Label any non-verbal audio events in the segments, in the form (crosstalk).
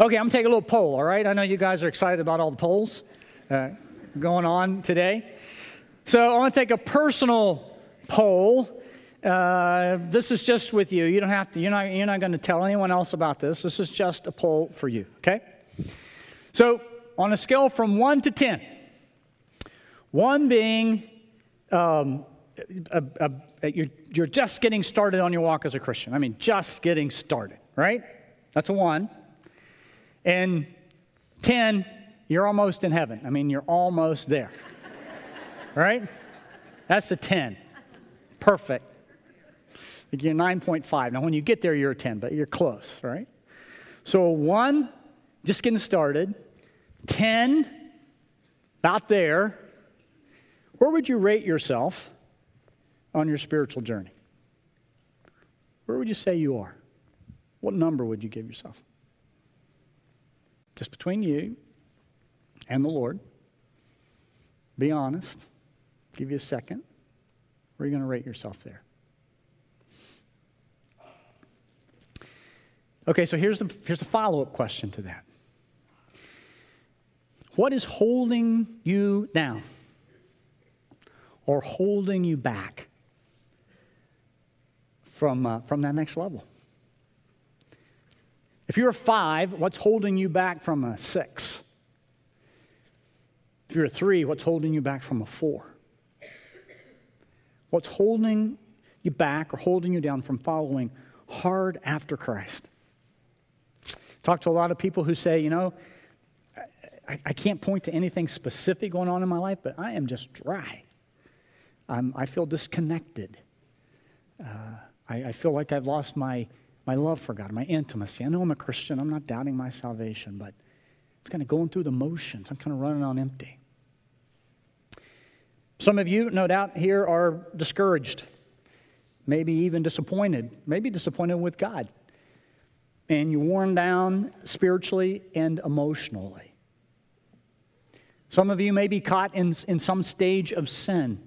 Okay, I'm gonna take a little poll, all right? I know you guys are excited about all the polls uh, going on today. So I want to take a personal poll. Uh, this is just with you. You don't have to, you're not, you're not going to tell anyone else about this. This is just a poll for you, okay? So on a scale from 1 to 10, 1 being um, a, a, a, you're, you're just getting started on your walk as a Christian. I mean, just getting started, right? That's a 1. And 10, you're almost in heaven. I mean, you're almost there. right? That's a 10. Perfect. You're 9.5. Now, when you get there, you're a 10, but you're close, right? So, 1, just getting started. 10, about there. Where would you rate yourself on your spiritual journey? Where would you say you are? What number would you give yourself? Just between you and the Lord. Be honest. Give you a second. Where are you going to rate yourself there? Okay, so here's the, here's the follow up question to that. What is holding you down or holding you back from, uh, from that next level? If you're a five, what's holding you back from a six? If you're a three, what's holding you back from a four? What's holding you back or holding you down from following hard after Christ? Talk to a lot of people who say, you know, I, I can't point to anything specific going on in my life, but I am just dry. I'm, i feel disconnected. Uh, I, I feel like I've lost my, my love for God, my intimacy. I know I'm a Christian. I'm not doubting my salvation, but it's kind of going through the motions. I'm kind of running on empty. Some of you, no doubt, here are discouraged, maybe even disappointed, maybe disappointed with God. And you're worn down spiritually and emotionally. Some of you may be caught in, in some stage of sin,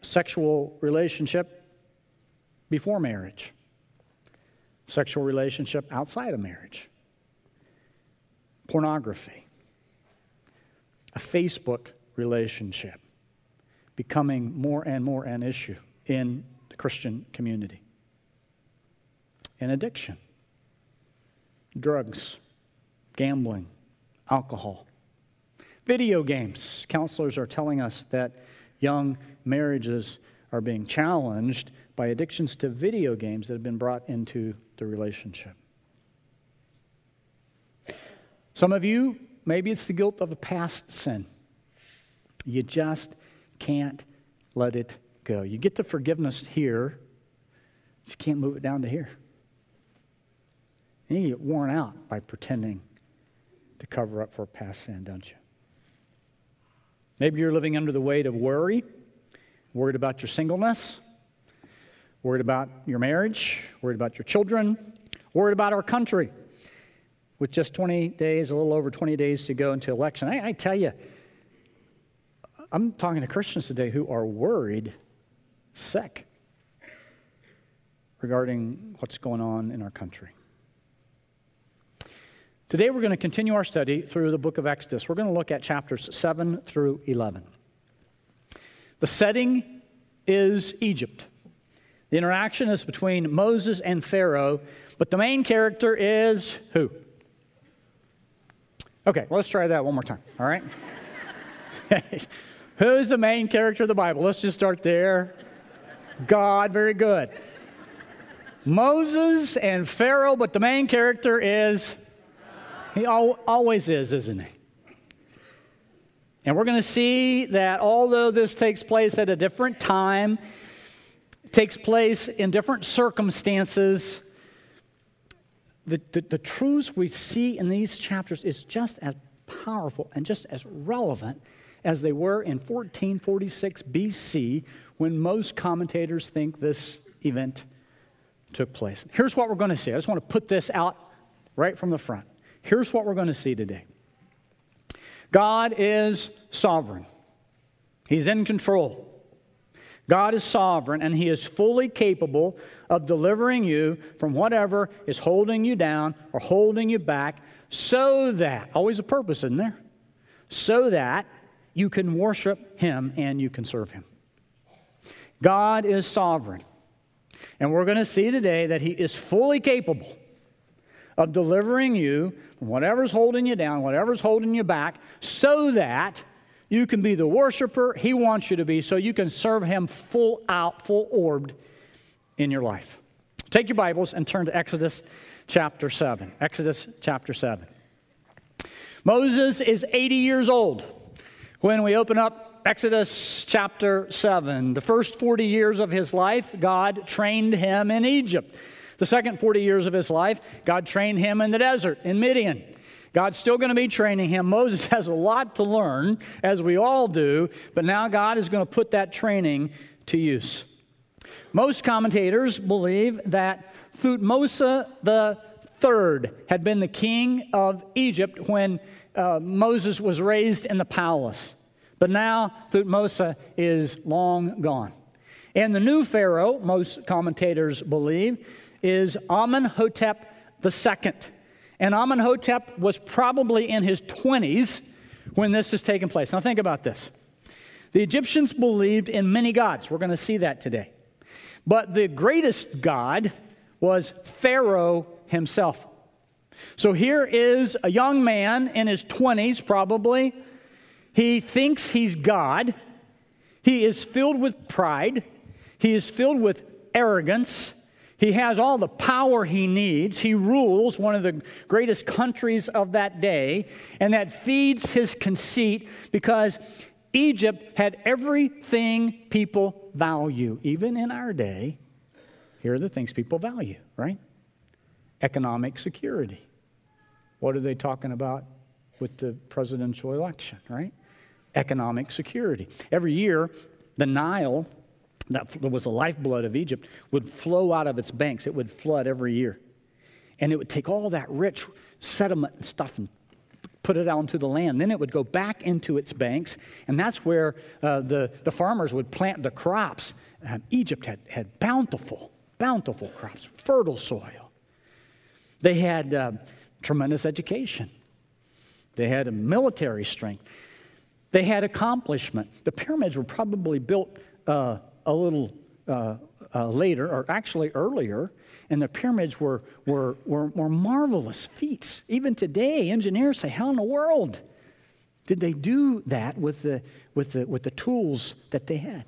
sexual relationship before marriage, sexual relationship outside of marriage, pornography, a Facebook relationship becoming more and more an issue in the Christian community. And addiction, drugs, gambling, alcohol, video games. Counselors are telling us that young marriages are being challenged by addictions to video games that have been brought into the relationship. Some of you, maybe it's the guilt of a past sin. You just can't let it go. You get the forgiveness here, you can't move it down to here. And you get worn out by pretending to cover up for a past sin, don't you? Maybe you're living under the weight of worry, worried about your singleness, worried about your marriage, worried about your children, worried about our country. With just 20 days, a little over 20 days to go until election, I, I tell you, I'm talking to Christians today who are worried, sick, regarding what's going on in our country. Today, we're going to continue our study through the book of Exodus. We're going to look at chapters 7 through 11. The setting is Egypt. The interaction is between Moses and Pharaoh, but the main character is who? Okay, let's try that one more time, all right? (laughs) Who's the main character of the Bible? Let's just start there. God, very good. Moses and Pharaoh, but the main character is, he al- always is, isn't he? And we're going to see that although this takes place at a different time, takes place in different circumstances, the, the, the truths we see in these chapters is just as powerful and just as relevant as they were in 1446 BC when most commentators think this event took place. Here's what we're going to see. I just want to put this out right from the front. Here's what we're going to see today God is sovereign, He's in control. God is sovereign and He is fully capable of delivering you from whatever is holding you down or holding you back so that, always a purpose, isn't there? So that you can worship Him and you can serve Him. God is sovereign. And we're going to see today that He is fully capable of delivering you from whatever's holding you down, whatever's holding you back, so that you can be the worshiper He wants you to be, so you can serve Him full out, full orbed in your life. Take your Bibles and turn to Exodus chapter 7. Exodus chapter 7. Moses is 80 years old when we open up Exodus chapter 7. The first 40 years of his life, God trained him in Egypt. The second 40 years of his life, God trained him in the desert, in Midian. God's still going to be training him. Moses (laughs) has a lot to learn, as we all do, but now God is going to put that training to use. Most commentators believe that Thutmose the third had been the king of Egypt when uh, Moses was raised in the palace. But now Thutmose is long gone. And the new Pharaoh, most commentators believe, is Amenhotep II. And Amenhotep was probably in his 20s when this is taking place. Now, think about this. The Egyptians believed in many gods. We're going to see that today. But the greatest god was Pharaoh himself. So here is a young man in his 20s, probably. He thinks he's God. He is filled with pride. He is filled with arrogance. He has all the power he needs. He rules one of the greatest countries of that day, and that feeds his conceit because Egypt had everything people value. Even in our day, here are the things people value, right? Economic security. What are they talking about with the presidential election, right? Economic security. Every year, the Nile that was the lifeblood of Egypt, would flow out of its banks. It would flood every year. And it would take all that rich sediment and stuff and put it out into the land. Then it would go back into its banks, and that's where uh, the, the farmers would plant the crops. Um, Egypt had, had bountiful, bountiful crops, fertile soil. They had uh, tremendous education, they had a military strength, they had accomplishment. The pyramids were probably built. Uh, a little uh, uh, later, or actually earlier, and the pyramids were, were, were, were marvelous feats. Even today, engineers say, How in the world did they do that with the, with the, with the tools that they had?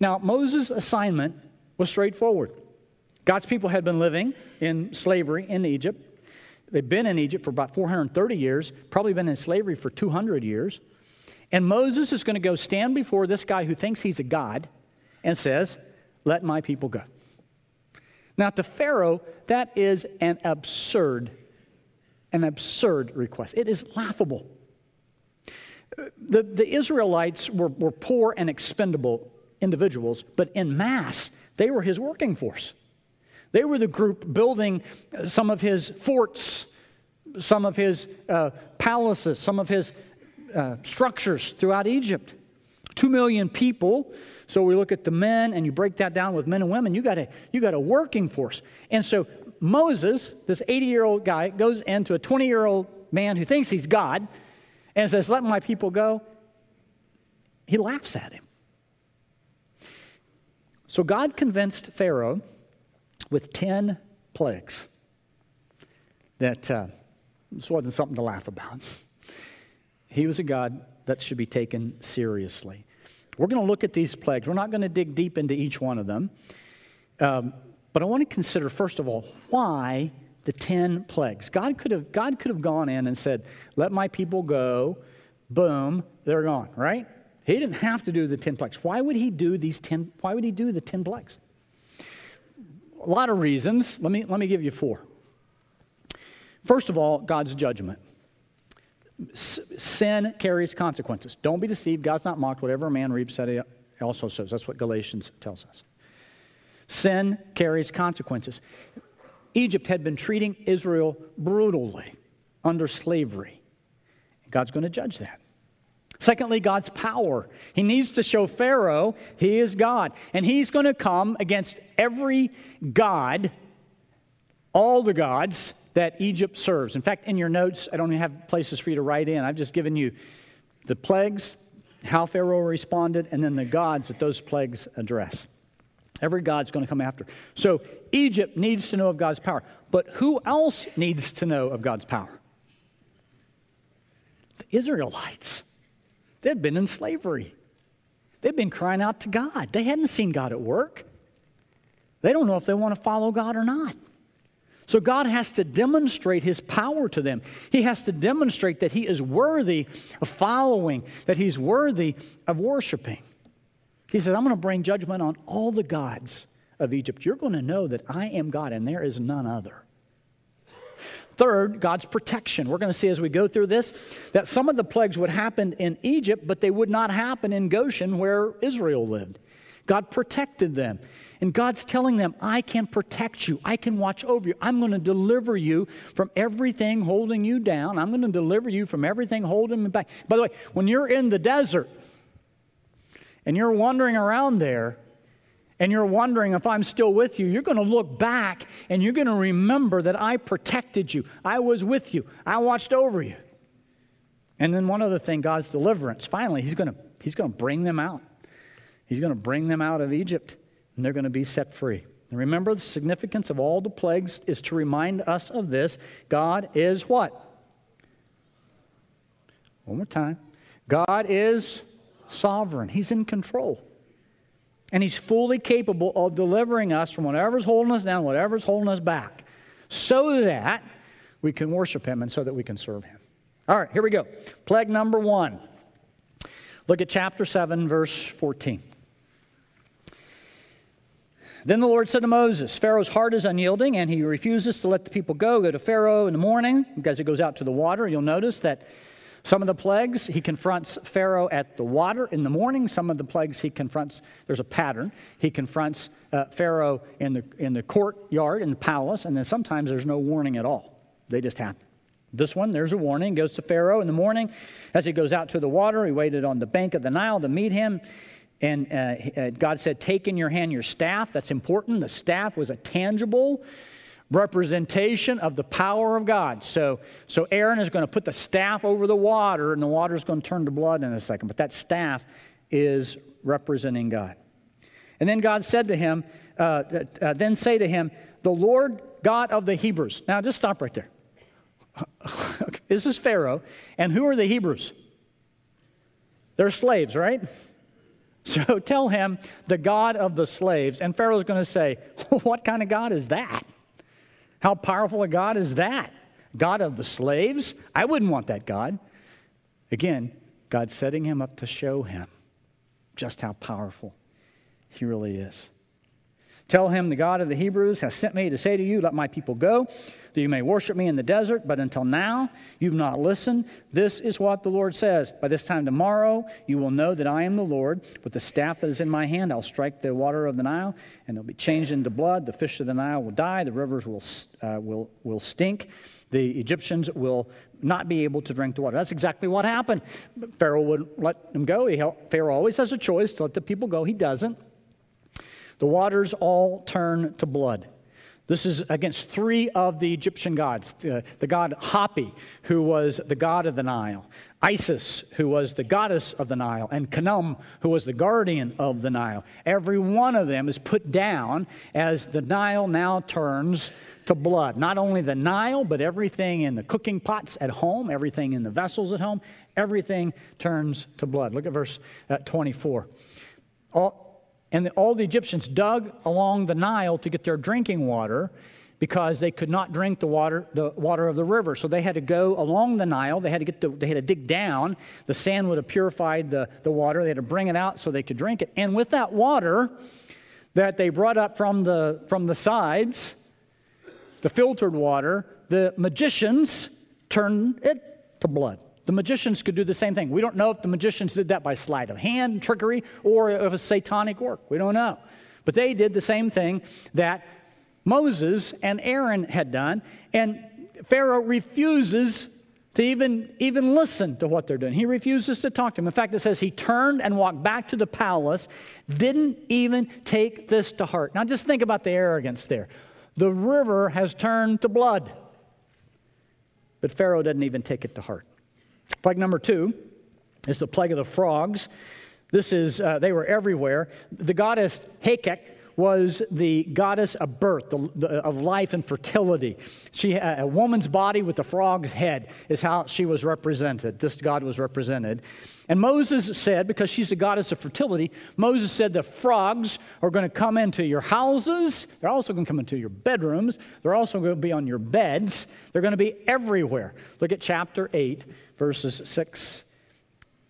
Now, Moses' assignment was straightforward. God's people had been living in slavery in Egypt. They'd been in Egypt for about 430 years, probably been in slavery for 200 years. And Moses is going to go stand before this guy who thinks he's a god and says, Let my people go. Now, to Pharaoh, that is an absurd, an absurd request. It is laughable. The, the Israelites were, were poor and expendable individuals, but in mass, they were his working force. They were the group building some of his forts, some of his uh, palaces, some of his uh, structures throughout Egypt. Two million people. So we look at the men and you break that down with men and women, you got a, you got a working force. And so Moses, this 80 year old guy, goes into a 20 year old man who thinks he's God and says, Let my people go. He laughs at him. So God convinced Pharaoh with 10 plagues that uh, this wasn't something to laugh about. He was a God that should be taken seriously. We're going to look at these plagues. We're not going to dig deep into each one of them. Um, but I want to consider, first of all, why the 10 plagues. God could, have, God could have gone in and said, Let my people go. Boom, they're gone, right? He didn't have to do the 10 plagues. Why would he do these 10? Why would he do the 10 plagues? A lot of reasons. Let me, let me give you four. First of all, God's judgment sin carries consequences. Don't be deceived. God's not mocked. Whatever a man reaps, that he also sows. That's what Galatians tells us. Sin carries consequences. Egypt had been treating Israel brutally under slavery. God's going to judge that. Secondly, God's power. He needs to show Pharaoh he is God. And he's going to come against every God, all the gods that Egypt serves. In fact, in your notes, I don't even have places for you to write in. I've just given you the plagues, how Pharaoh responded, and then the gods that those plagues address. Every God's going to come after. So Egypt needs to know of God's power. But who else needs to know of God's power? The Israelites. They'd been in slavery. They've been crying out to God. They hadn't seen God at work. They don't know if they want to follow God or not. So God has to demonstrate his power to them. He has to demonstrate that he is worthy of following, that he's worthy of worshiping. He says, I'm going to bring judgment on all the gods of Egypt. You're going to know that I am God and there is none other. Third, God's protection. We're going to see as we go through this that some of the plagues would happen in Egypt, but they would not happen in Goshen where Israel lived. God protected them. And God's telling them, I can protect you. I can watch over you. I'm going to deliver you from everything holding you down. I'm going to deliver you from everything holding you back. By the way, when you're in the desert and you're wandering around there, and you're wondering if I'm still with you, you're going to look back and you're going to remember that I protected you. I was with you. I watched over you. And then one other thing, God's deliverance. Finally, he's going to, he's going to bring them out. He's going to bring them out of Egypt and they're going to be set free. And remember, the significance of all the plagues is to remind us of this God is what? One more time. God is sovereign, He's in control. And He's fully capable of delivering us from whatever's holding us down, whatever's holding us back, so that we can worship Him and so that we can serve Him. All right, here we go. Plague number one. Look at chapter 7, verse 14. Then the Lord said to Moses, Pharaoh's heart is unyielding, and he refuses to let the people go. Go to Pharaoh in the morning. As he goes out to the water, you'll notice that some of the plagues, he confronts Pharaoh at the water in the morning. Some of the plagues, he confronts, there's a pattern. He confronts uh, Pharaoh in the, in the courtyard, in the palace, and then sometimes there's no warning at all. They just happen. This one, there's a warning. Goes to Pharaoh in the morning. As he goes out to the water, he waited on the bank of the Nile to meet him. And uh, uh, God said, Take in your hand your staff. That's important. The staff was a tangible representation of the power of God. So, so Aaron is going to put the staff over the water, and the water is going to turn to blood in a second. But that staff is representing God. And then God said to him, uh, uh, uh Then say to him, The Lord God of the Hebrews. Now, just stop right there. (laughs) this is Pharaoh. And who are the Hebrews? They're slaves, right? So (laughs) tell him the God of the slaves. And Pharaoh's going to say, (laughs) What kind of God is that? How powerful a God is that? God of the slaves? I wouldn't want that God. Again, God's setting him up to show him just how powerful he really is. Tell him the God of the Hebrews has sent me to say to you, Let my people go that you may worship me in the desert, but until now you've not listened. This is what the Lord says. By this time tomorrow you will know that I am the Lord. With the staff that is in my hand, I'll strike the water of the Nile, and it'll be changed into blood. The fish of the Nile will die, the rivers will, uh, will, will stink. The Egyptians will not be able to drink the water. That's exactly what happened. Pharaoh wouldn't let them go. He, Pharaoh always has a choice to let the people go. He doesn't. The waters all turn to blood. This is against three of the Egyptian gods uh, the god Hapi, who was the god of the Nile, Isis, who was the goddess of the Nile, and Khnum, who was the guardian of the Nile. Every one of them is put down as the Nile now turns to blood. Not only the Nile, but everything in the cooking pots at home, everything in the vessels at home, everything turns to blood. Look at verse uh, 24. All, and all the Egyptians dug along the Nile to get their drinking water because they could not drink the water, the water of the river. So they had to go along the Nile. They had to get the, they had to dig down. The sand would have purified the, the water. They had to bring it out so they could drink it. And with that water that they brought up from the, from the sides, the filtered water, the magicians turned it to blood. The magicians could do the same thing. We don't know if the magicians did that by sleight of hand, trickery, or of it's satanic work. We don't know. But they did the same thing that Moses and Aaron had done, and Pharaoh refuses to even, even listen to what they're doing. He refuses to talk to them. In fact, it says he turned and walked back to the palace, didn't even take this to heart. Now, just think about the arrogance there. The river has turned to blood, but Pharaoh doesn't even take it to heart. Plague number two is the plague of the frogs. This is, uh, they were everywhere. The goddess Heket was the goddess of birth, the, the, of life and fertility. She, a woman's body with a frog's head is how she was represented. This god was represented. And Moses said, because she's a goddess of fertility, Moses said the frogs are going to come into your houses. They're also going to come into your bedrooms. They're also going to be on your beds. They're going to be everywhere. Look at chapter 8, verses 6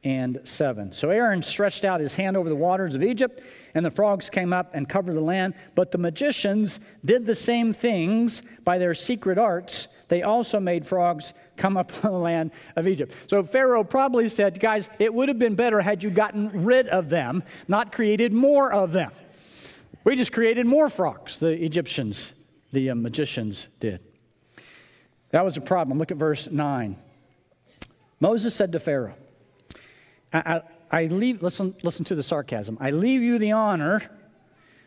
and 7. So Aaron stretched out his hand over the waters of Egypt, and the frogs came up and covered the land. But the magicians did the same things by their secret arts. They also made frogs come up on the land of Egypt. So Pharaoh probably said, Guys, it would have been better had you gotten rid of them, not created more of them. We just created more frogs, the Egyptians, the uh, magicians did. That was a problem. Look at verse 9. Moses said to Pharaoh, I, I, leave, listen, listen to the sarcasm. I leave you the honor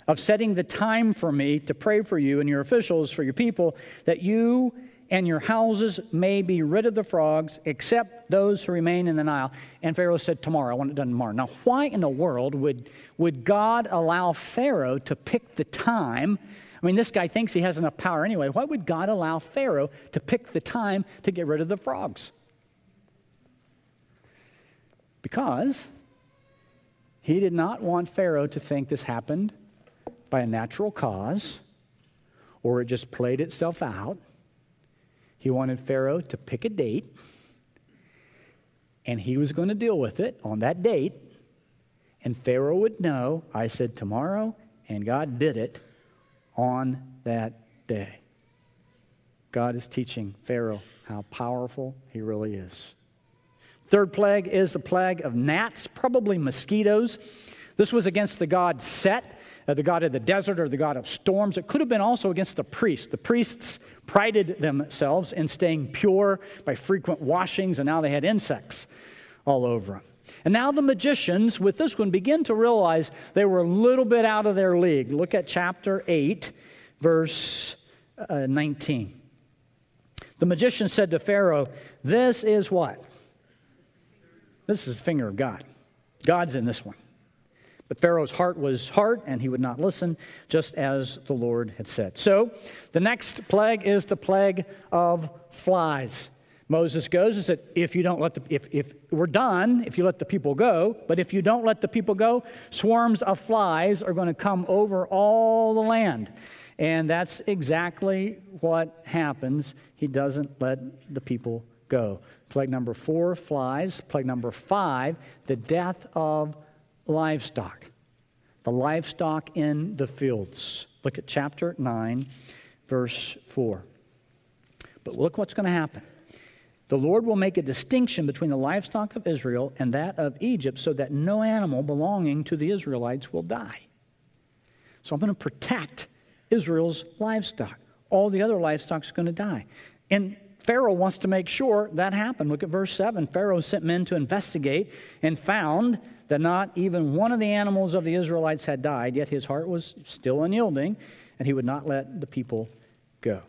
of setting the time for me to pray for you and your officials, for your people, that you and your houses may be rid of the frogs, except those who remain in the Nile. And Pharaoh said, Tomorrow, I want it done tomorrow. Now, why in the world would, would God allow Pharaoh to pick the time? I mean, this guy thinks he has enough power anyway. Why would God allow Pharaoh to pick the time to get rid of the frogs? Because he did not want Pharaoh to think this happened by a natural cause or it just played itself out. He wanted Pharaoh to pick a date and he was going to deal with it on that date. And Pharaoh would know, I said tomorrow, and God did it on that day. God is teaching Pharaoh how powerful he really is. Third plague is the plague of gnats, probably mosquitoes. This was against the god Set, uh, the god of the desert or the god of storms. It could have been also against the priests. The priests prided themselves in staying pure by frequent washings, and now they had insects all over them. And now the magicians, with this one, begin to realize they were a little bit out of their league. Look at chapter 8, verse uh, 19. The magician said to Pharaoh, This is what? This is the finger of God. God's in this one. But Pharaoh's heart was hard, and he would not listen, just as the Lord had said. So, the next plague is the plague of flies. Moses goes and said, if you don't let the, if, if we're done, if you let the people go, but if you don't let the people go, swarms of flies are going to come over all the land. And that's exactly what happens. He doesn't let the people go. Plague number four, flies. Plague number five, the death of livestock. The livestock in the fields. Look at chapter 9, verse 4. But look what's going to happen. The Lord will make a distinction between the livestock of Israel and that of Egypt so that no animal belonging to the Israelites will die. So I'm going to protect Israel's livestock. All the other livestock is going to die. And Pharaoh wants to make sure that happened. Look at verse 7. Pharaoh sent men to investigate and found that not even one of the animals of the Israelites had died, yet his heart was still unyielding, and he would not let the people go.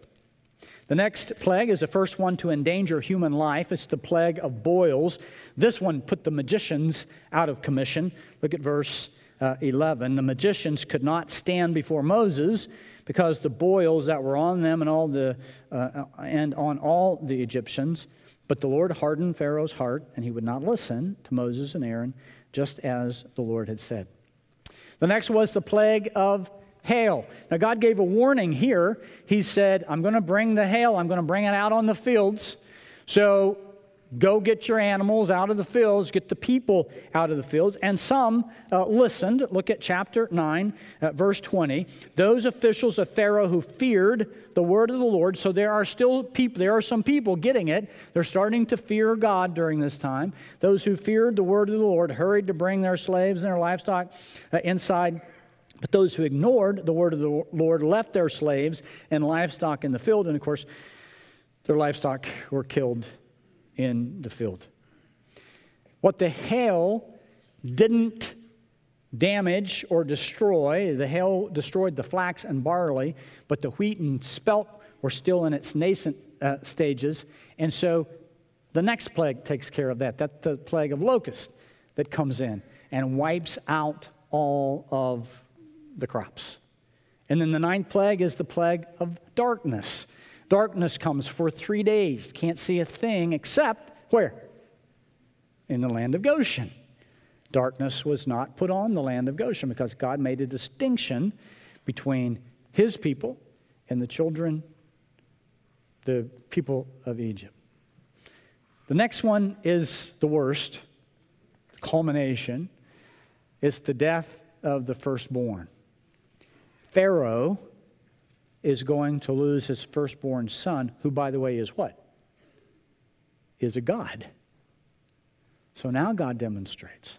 The next plague is the first one to endanger human life. It's the plague of boils. This one put the magicians out of commission. Look at verse uh, 11. The magicians could not stand before Moses because the boils that were on them and all the uh, and on all the Egyptians. But the Lord hardened Pharaoh's heart, and he would not listen to Moses and Aaron, just as the Lord had said. The next was the plague of hail. Now, God gave a warning here. He said, I'm going to bring the hail, I'm going to bring it out on the fields. So Go get your animals out of the fields, get the people out of the fields. And some uh, listened. Look at chapter 9, uh, verse 20. Those officials of Pharaoh who feared the word of the Lord, so there are still people, there are some people getting it. They're starting to fear God during this time. Those who feared the word of the Lord hurried to bring their slaves and their livestock uh, inside. But those who ignored the word of the Lord left their slaves and livestock in the field. And of course, their livestock were killed in the field. What the hail didn't damage or destroy, the hail destroyed the flax and barley, but the wheat and spelt were still in its nascent uh, stages. And so the next plague takes care of that. That's the plague of locusts that comes in and wipes out all of the crops. And then the ninth plague is the plague of darkness. Darkness comes for three days. Can't see a thing except where? In the land of Goshen. Darkness was not put on the land of Goshen because God made a distinction between his people and the children, the people of Egypt. The next one is the worst, The culmination. It's the death of the firstborn. Pharaoh is going to lose his firstborn son, who, by the way, is what? Is a God. So now God demonstrates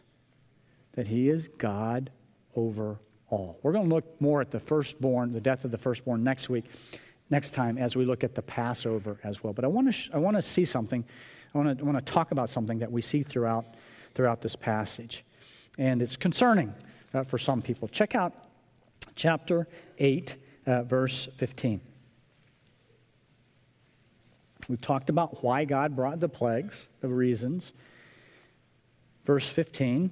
that he is God over all. We're going to look more at the firstborn, the death of the firstborn next week, next time as we look at the Passover as well. But I want to, sh- I want to see something. I want to, I want to talk about something that we see throughout, throughout this passage. And it's concerning uh, for some people. Check out chapter 8, uh, verse 15. We've talked about why God brought the plagues, the reasons. Verse 15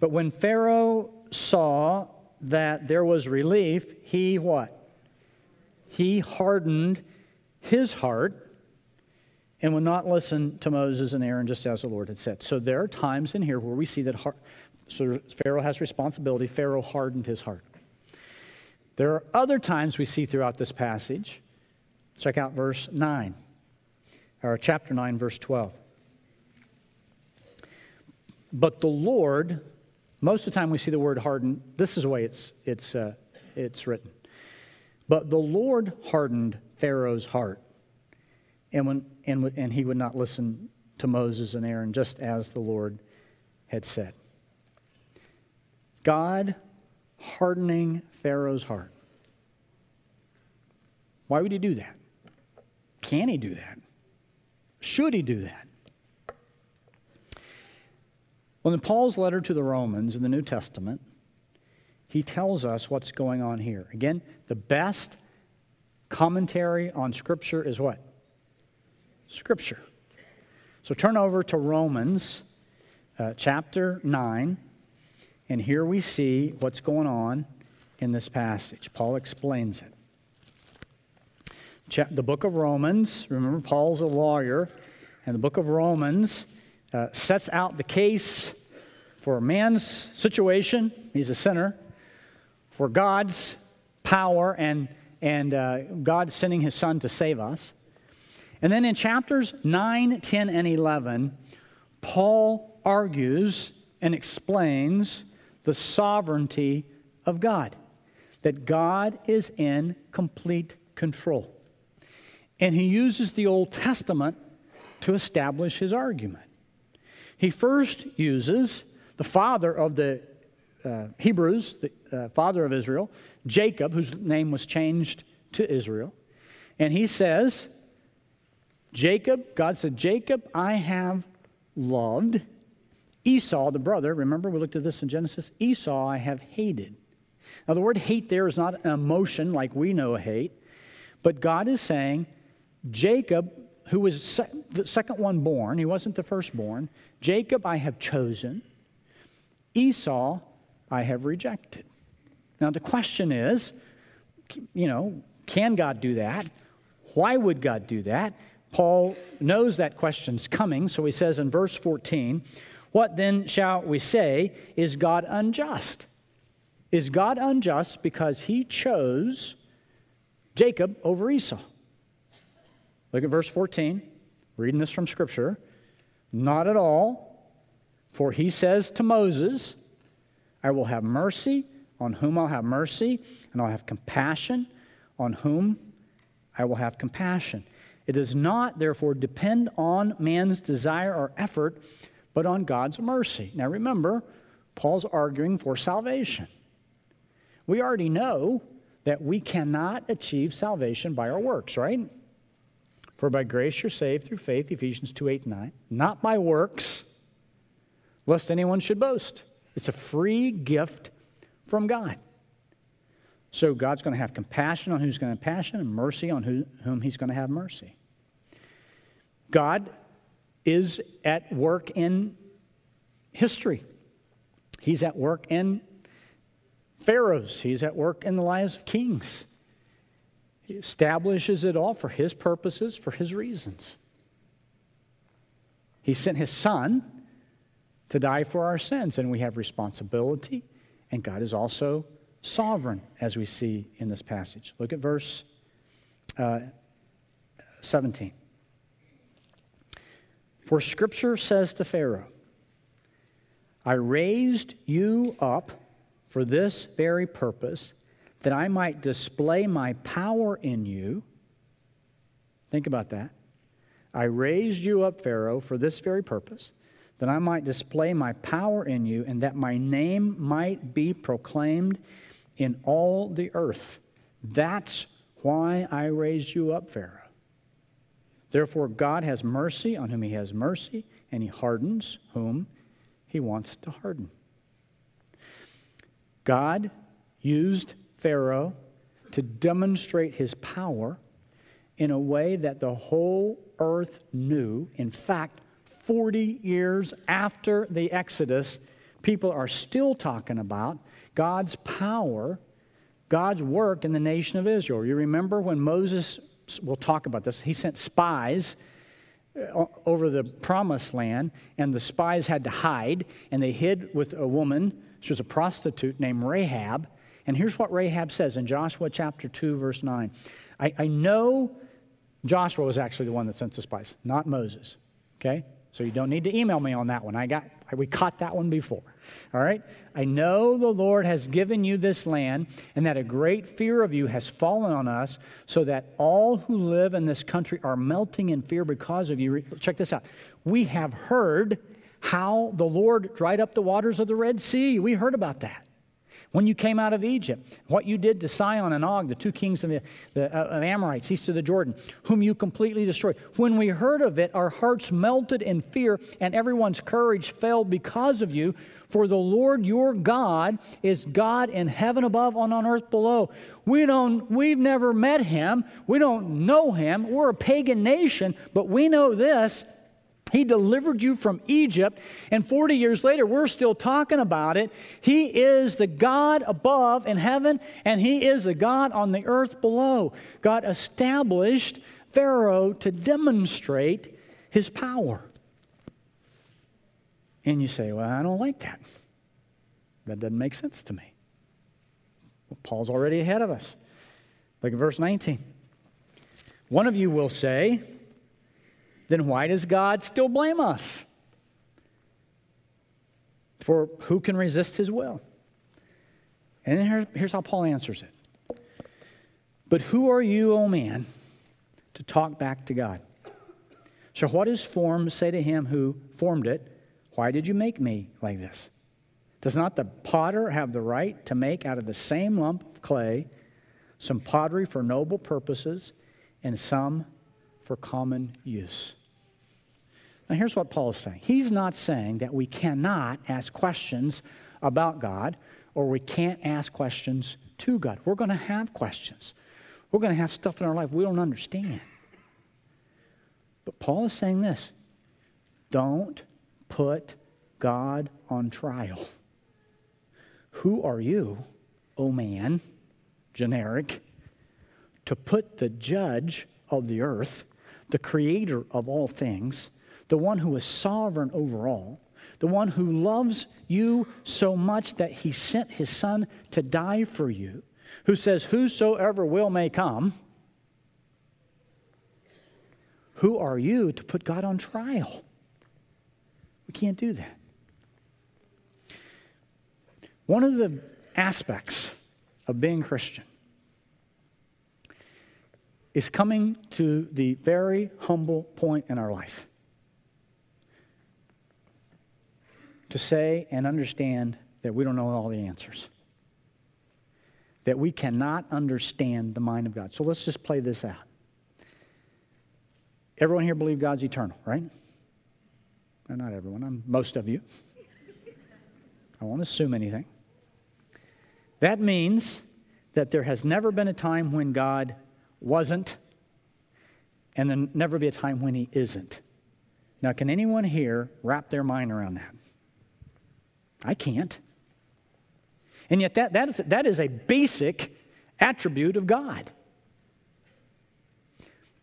but when Pharaoh saw that there was relief, he what? He hardened his heart and would not listen to Moses and Aaron just as the Lord had said. So there are times in here where we see that heart, so Pharaoh has responsibility. Pharaoh hardened his heart. There are other times we see throughout this passage. Check out verse 9, or chapter 9, verse 12. But the Lord most of the time we see the word hardened, this is the way it's, it's, uh, it's written. But the Lord hardened Pharaoh's heart, and, when, and, and he would not listen to Moses and Aaron, just as the Lord had said. God hardening Pharaoh's heart. Why would he do that? Can he do that? Should he do that? Well, in Paul's letter to the Romans in the New Testament, he tells us what's going on here. Again, the best commentary on Scripture is what? Scripture. So turn over to Romans uh, chapter 9, and here we see what's going on in this passage. Paul explains it. the book of Romans, remember, Paul's a lawyer, and the book of Romans uh, sets out the case for a man's situation, he's a sinner, for God's power and, and uh, God sending his son to save us. And then in chapters 9, 10, and 11, Paul argues and explains the sovereignty of God, that God is in complete control. And he uses the Old Testament to establish his argument. He first uses the father of the uh, Hebrews, the uh, father of Israel, Jacob, whose name was changed to Israel. And he says, Jacob, God said, Jacob, I have loved. Esau, the brother, remember we looked at this in Genesis? Esau, I have hated. Now, the word hate there is not an emotion like we know hate, but God is saying, Jacob, who was the second one born, he wasn't the firstborn, Jacob I have chosen, Esau I have rejected. Now, the question is, you know, can God do that? Why would God do that? Paul knows that question's coming, so he says in verse 14, What then shall we say? Is God unjust? Is God unjust because he chose Jacob over Esau? Look at verse 14, reading this from Scripture. Not at all, for he says to Moses, I will have mercy on whom I'll have mercy, and I'll have compassion on whom I will have compassion. It does not, therefore, depend on man's desire or effort, but on God's mercy. Now remember, Paul's arguing for salvation. We already know that we cannot achieve salvation by our works, right? For by grace you're saved through faith, Ephesians 2 8 9, not by works, lest anyone should boast. It's a free gift from God. So God's going to have compassion on who's going to have compassion and mercy on who, whom he's going to have mercy. God is at work in history. He's at work in pharaohs. He's at work in the lives of kings. He establishes it all for his purposes, for his reasons. He sent his son to die for our sins, and we have responsibility, and God is also sovereign, as we see in this passage. Look at verse uh, 17. For scripture says to Pharaoh, I raised you up for this very purpose that I might display my power in you. Think about that. I raised you up, Pharaoh, for this very purpose, that I might display my power in you, and that my name might be proclaimed in all the earth. That's why I raised you up, Pharaoh. Therefore, God has mercy on whom he has mercy, and he hardens whom he wants to harden. God used Pharaoh to demonstrate his power in a way that the whole earth knew. In fact, 40 years after the Exodus, people are still talking about God's power, God's work in the nation of Israel. You remember when Moses, we'll talk about this, he sent spies uh, over the promised land, and the spies had to hide, and they hid with a woman. She was a prostitute named Rahab and here's what Rahab says in Joshua chapter 2, verse 9. I, I know Joshua was actually the one that sent the spies, not Moses. Okay? So you don't need to email me on that one. I got we caught that one before. All right? I know the Lord has given you this land and that a great fear of you has fallen on us so that all who live in this country are melting in fear because of you. Check this out. We have heard how the Lord dried up the waters of the Red Sea. We heard about that when you came out of Egypt, what you did to Sihon and Og, the two kings of the, the uh, of Amorites east of the Jordan, whom you completely destroyed. When we heard of it, our hearts melted in fear, and everyone's courage fell because of you. For the Lord your God is God in heaven above and on earth below. We don't, we've never met him. We don't know him. We're a pagan nation, but we know this he delivered you from Egypt, and 40 years later, we're still talking about it. He is the God above in heaven, and He is the God on the earth below. God established Pharaoh to demonstrate His power. And you say, Well, I don't like that. That doesn't make sense to me. Well, Paul's already ahead of us. Look at verse 19. One of you will say, then why does God still blame us? For who can resist his will? And here's, here's how Paul answers it. But who are you, O man, to talk back to God? So, what does form say to him who formed it? Why did you make me like this? Does not the potter have the right to make out of the same lump of clay some pottery for noble purposes and some for common use? Now, here's what Paul is saying He's not saying that we cannot ask questions about God or we can't ask questions to God. We're going to have questions. We're going to have stuff in our life we don't understand. But Paul is saying this don't put God on trial. Who are you, oh man, generic, to put the judge of the earth, the creator of all things, the one who is sovereign over all, the one who loves you so much that he sent his son to die for you, who says, Whosoever will may come. Who are you to put God on trial? We can't do that. One of the aspects of being Christian is coming to the very humble point in our life to say and understand that we don't know all the answers, that we cannot understand the mind of God. So let's just play this out. Everyone here believe God's eternal, right? No, not everyone, I'm, most of you. I won't assume anything. That means that there has never been a time when God wasn't, and there'll never be a time when He isn't. Now, can anyone here wrap their mind around that? I can't. And yet, that, that, is, that is a basic attribute of God.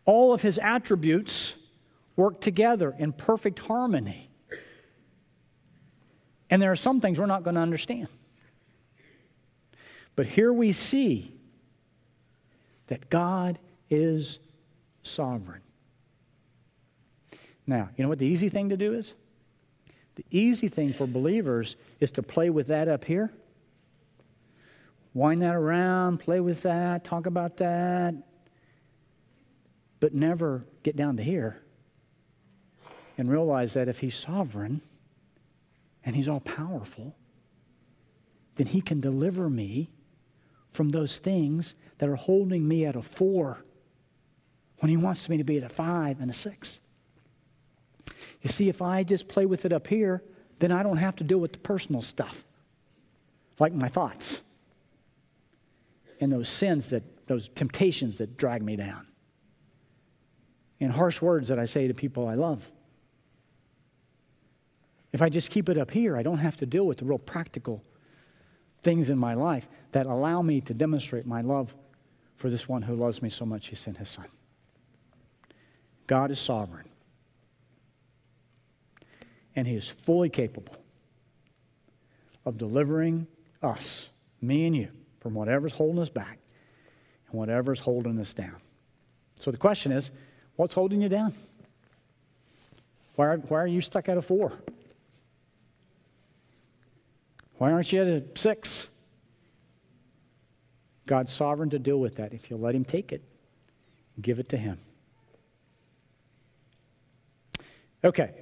All of his attributes work together in perfect harmony. And there are some things we're not going to understand. But here we see that God is sovereign. Now, you know what the easy thing to do is? The easy thing for believers is to play with that up here. Wind that around, play with that, talk about that, but never get down to here and realize that if He's sovereign and He's all powerful, then He can deliver me from those things that are holding me at a four when He wants me to be at a five and a six. You see, if I just play with it up here, then I don't have to deal with the personal stuff, like my thoughts and those sins that, those temptations that drag me down, and harsh words that I say to people I love. If I just keep it up here, I don't have to deal with the real practical things in my life that allow me to demonstrate my love for this one who loves me so much he sent his son. God is sovereign and He is fully capable of delivering us, me and you, from whatever's holding us back and whatever's holding us down. So the question is what's holding you down? Why are, why are you stuck at a four? Why aren't you at a six? God's sovereign to deal with that if you'll let Him take it give it to Him. Okay.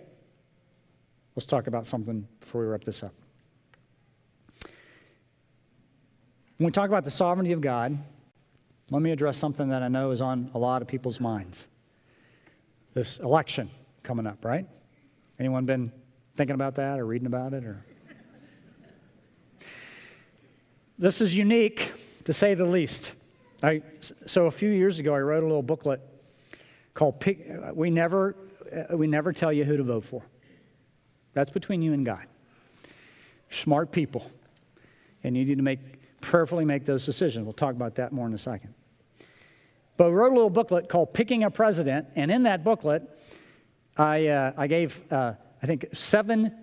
Let's talk about something before we wrap this up. When we talk about the sovereignty of God, let me address something that I know is on a lot of people's minds. This election coming up, right? Anyone been thinking about that or reading about it or This is unique to say the least. I, so a few years ago I wrote a little booklet called we never we never tell you who to vote for. That's between you and God. Smart people. And you need to make prayerfully make those decisions. We'll talk about that more in a second. But we wrote a little booklet called Picking a President, and in that booklet, I, uh, I gave, uh, I think, seven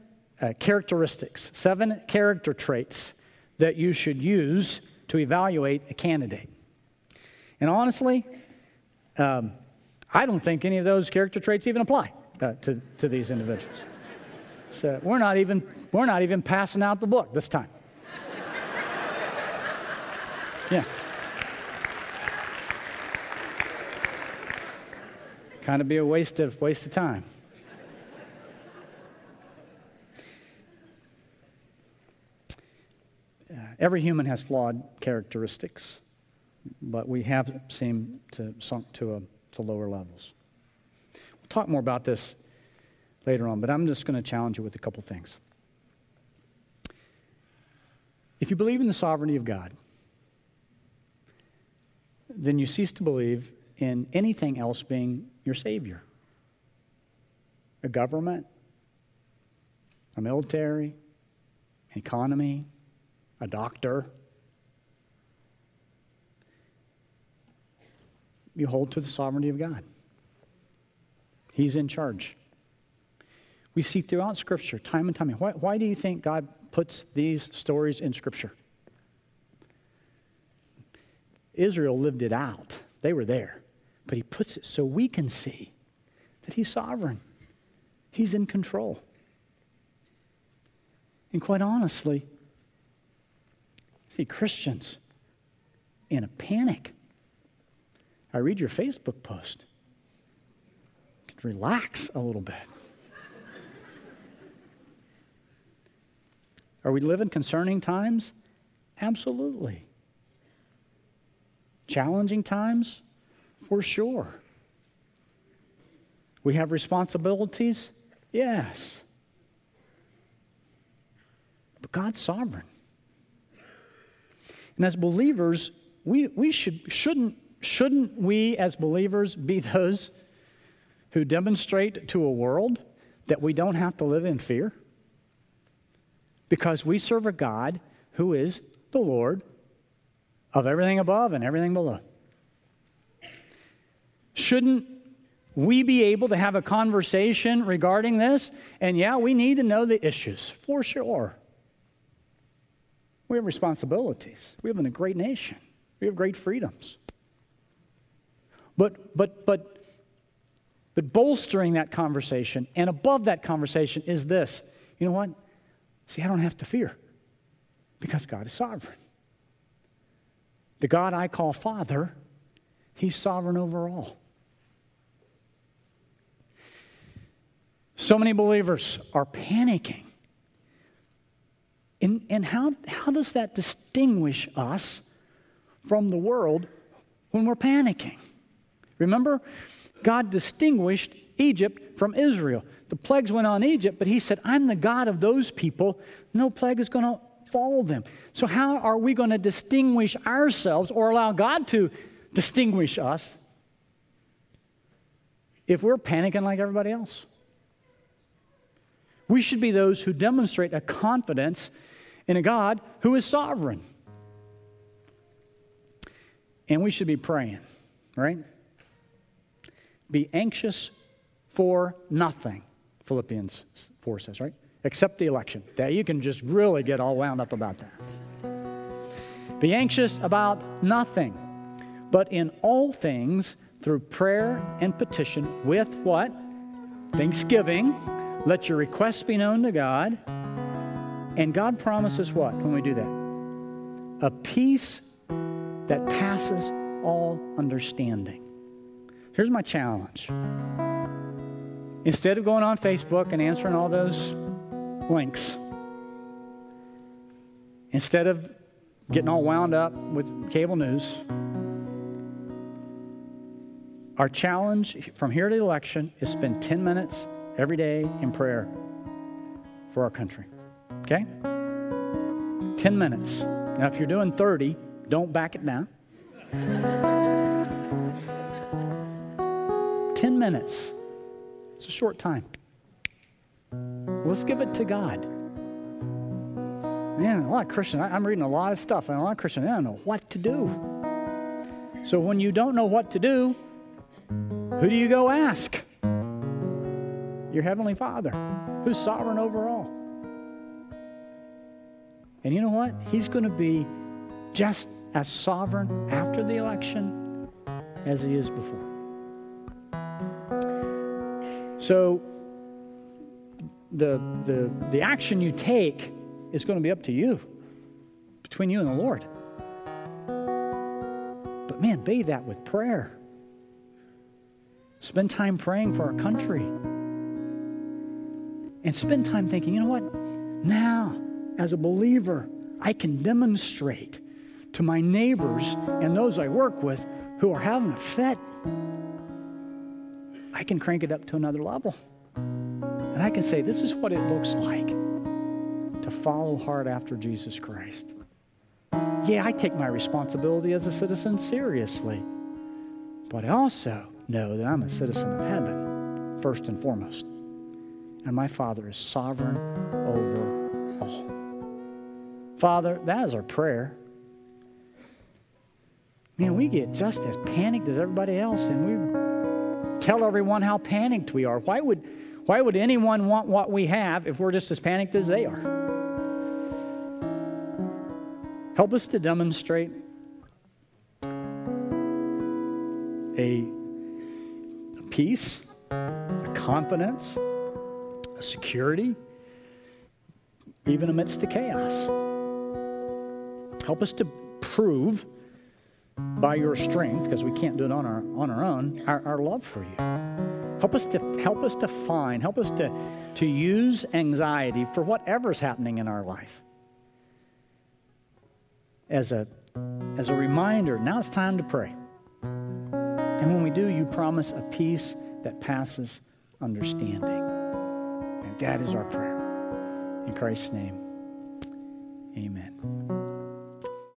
uh, characteristics, seven character traits that you should use to evaluate a candidate. And honestly, um, I don't think any of those character traits even apply uh, to, to these individuals. So we're not even we're not even passing out the book this time. Yeah. Kind of be a waste of waste of time. Uh, every human has flawed characteristics, but we have seemed to sunk to a, to lower levels. We'll talk more about this later on, but I'm just going to challenge you with a couple things. If you believe in the sovereignty of God, then you cease to believe in anything else being your Savior a government, a military, an economy, a doctor. You hold to the sovereignty of God. He's in charge. We see throughout Scripture, time and time again. Why, why do you think God puts these stories in Scripture? Israel lived it out, they were there. But He puts it so we can see that He's sovereign, He's in control. And quite honestly, see Christians in a panic. I read your Facebook post. Relax a little bit. Are we living concerning times? Absolutely. Challenging times? For sure. We have responsibilities? Yes. But God's sovereign. And as believers, we, we should, shouldn't, shouldn't we as believers be those who demonstrate to a world that we don't have to live in fear? Because we serve a God who is the Lord of everything above and everything below. Shouldn't we be able to have a conversation regarding this? And yeah, we need to know the issues for sure. We have responsibilities. We live in a great nation. We have great freedoms. But, but, but, but bolstering that conversation and above that conversation is this you know what? See, I don't have to fear because God is sovereign. The God I call Father, He's sovereign over all. So many believers are panicking. And, and how, how does that distinguish us from the world when we're panicking? Remember, God distinguished Egypt from Israel. The plagues went on Egypt, but He said, I'm the God of those people. No plague is going to follow them. So, how are we going to distinguish ourselves or allow God to distinguish us if we're panicking like everybody else? We should be those who demonstrate a confidence in a God who is sovereign. And we should be praying, right? Be anxious for nothing, Philippians 4 says, right? Except the election. That you can just really get all wound up about that. Be anxious about nothing, but in all things, through prayer and petition, with what? Thanksgiving let your requests be known to God. And God promises what when we do that? A peace that passes all understanding. Here's my challenge. Instead of going on Facebook and answering all those links, instead of getting all wound up with cable news, our challenge from here to the election is spend 10 minutes every day in prayer for our country. Okay? 10 minutes. Now, if you're doing 30, don't back it down. 10 minutes. It's a short time. Let's give it to God. Man, a lot of Christians, I'm reading a lot of stuff, and a lot of Christians, they don't know what to do. So when you don't know what to do, who do you go ask? your Heavenly Father, who's sovereign over all. And you know what? He's going to be just as sovereign after the election as he is before. So, the, the, the action you take is going to be up to you, between you and the Lord. But man, bathe that with prayer. Spend time praying for our country and spend time thinking, you know what? Now, as a believer, I can demonstrate to my neighbors and those I work with who are having a fit, I can crank it up to another level. And I can say, this is what it looks like to follow hard after Jesus Christ. Yeah, I take my responsibility as a citizen seriously, but I also know that I'm a citizen of heaven, first and foremost and my Father is sovereign over all. Father, that is our prayer. Man, we get just as panicked as everybody else, and we tell everyone how panicked we are. Why would, why would anyone want what we have if we're just as panicked as they are? Help us to demonstrate a, peace, a confidence, a security, even amidst the chaos. Help us to prove by your strength, because we can't do it on our, on our own, our, our love for you. Help us to help us to find, help us to, to use anxiety for whatever's happening in our life as a as a reminder, now it's time to pray. And when we do, you promise a peace that passes understanding. And that is our prayer. In Christ's name, amen.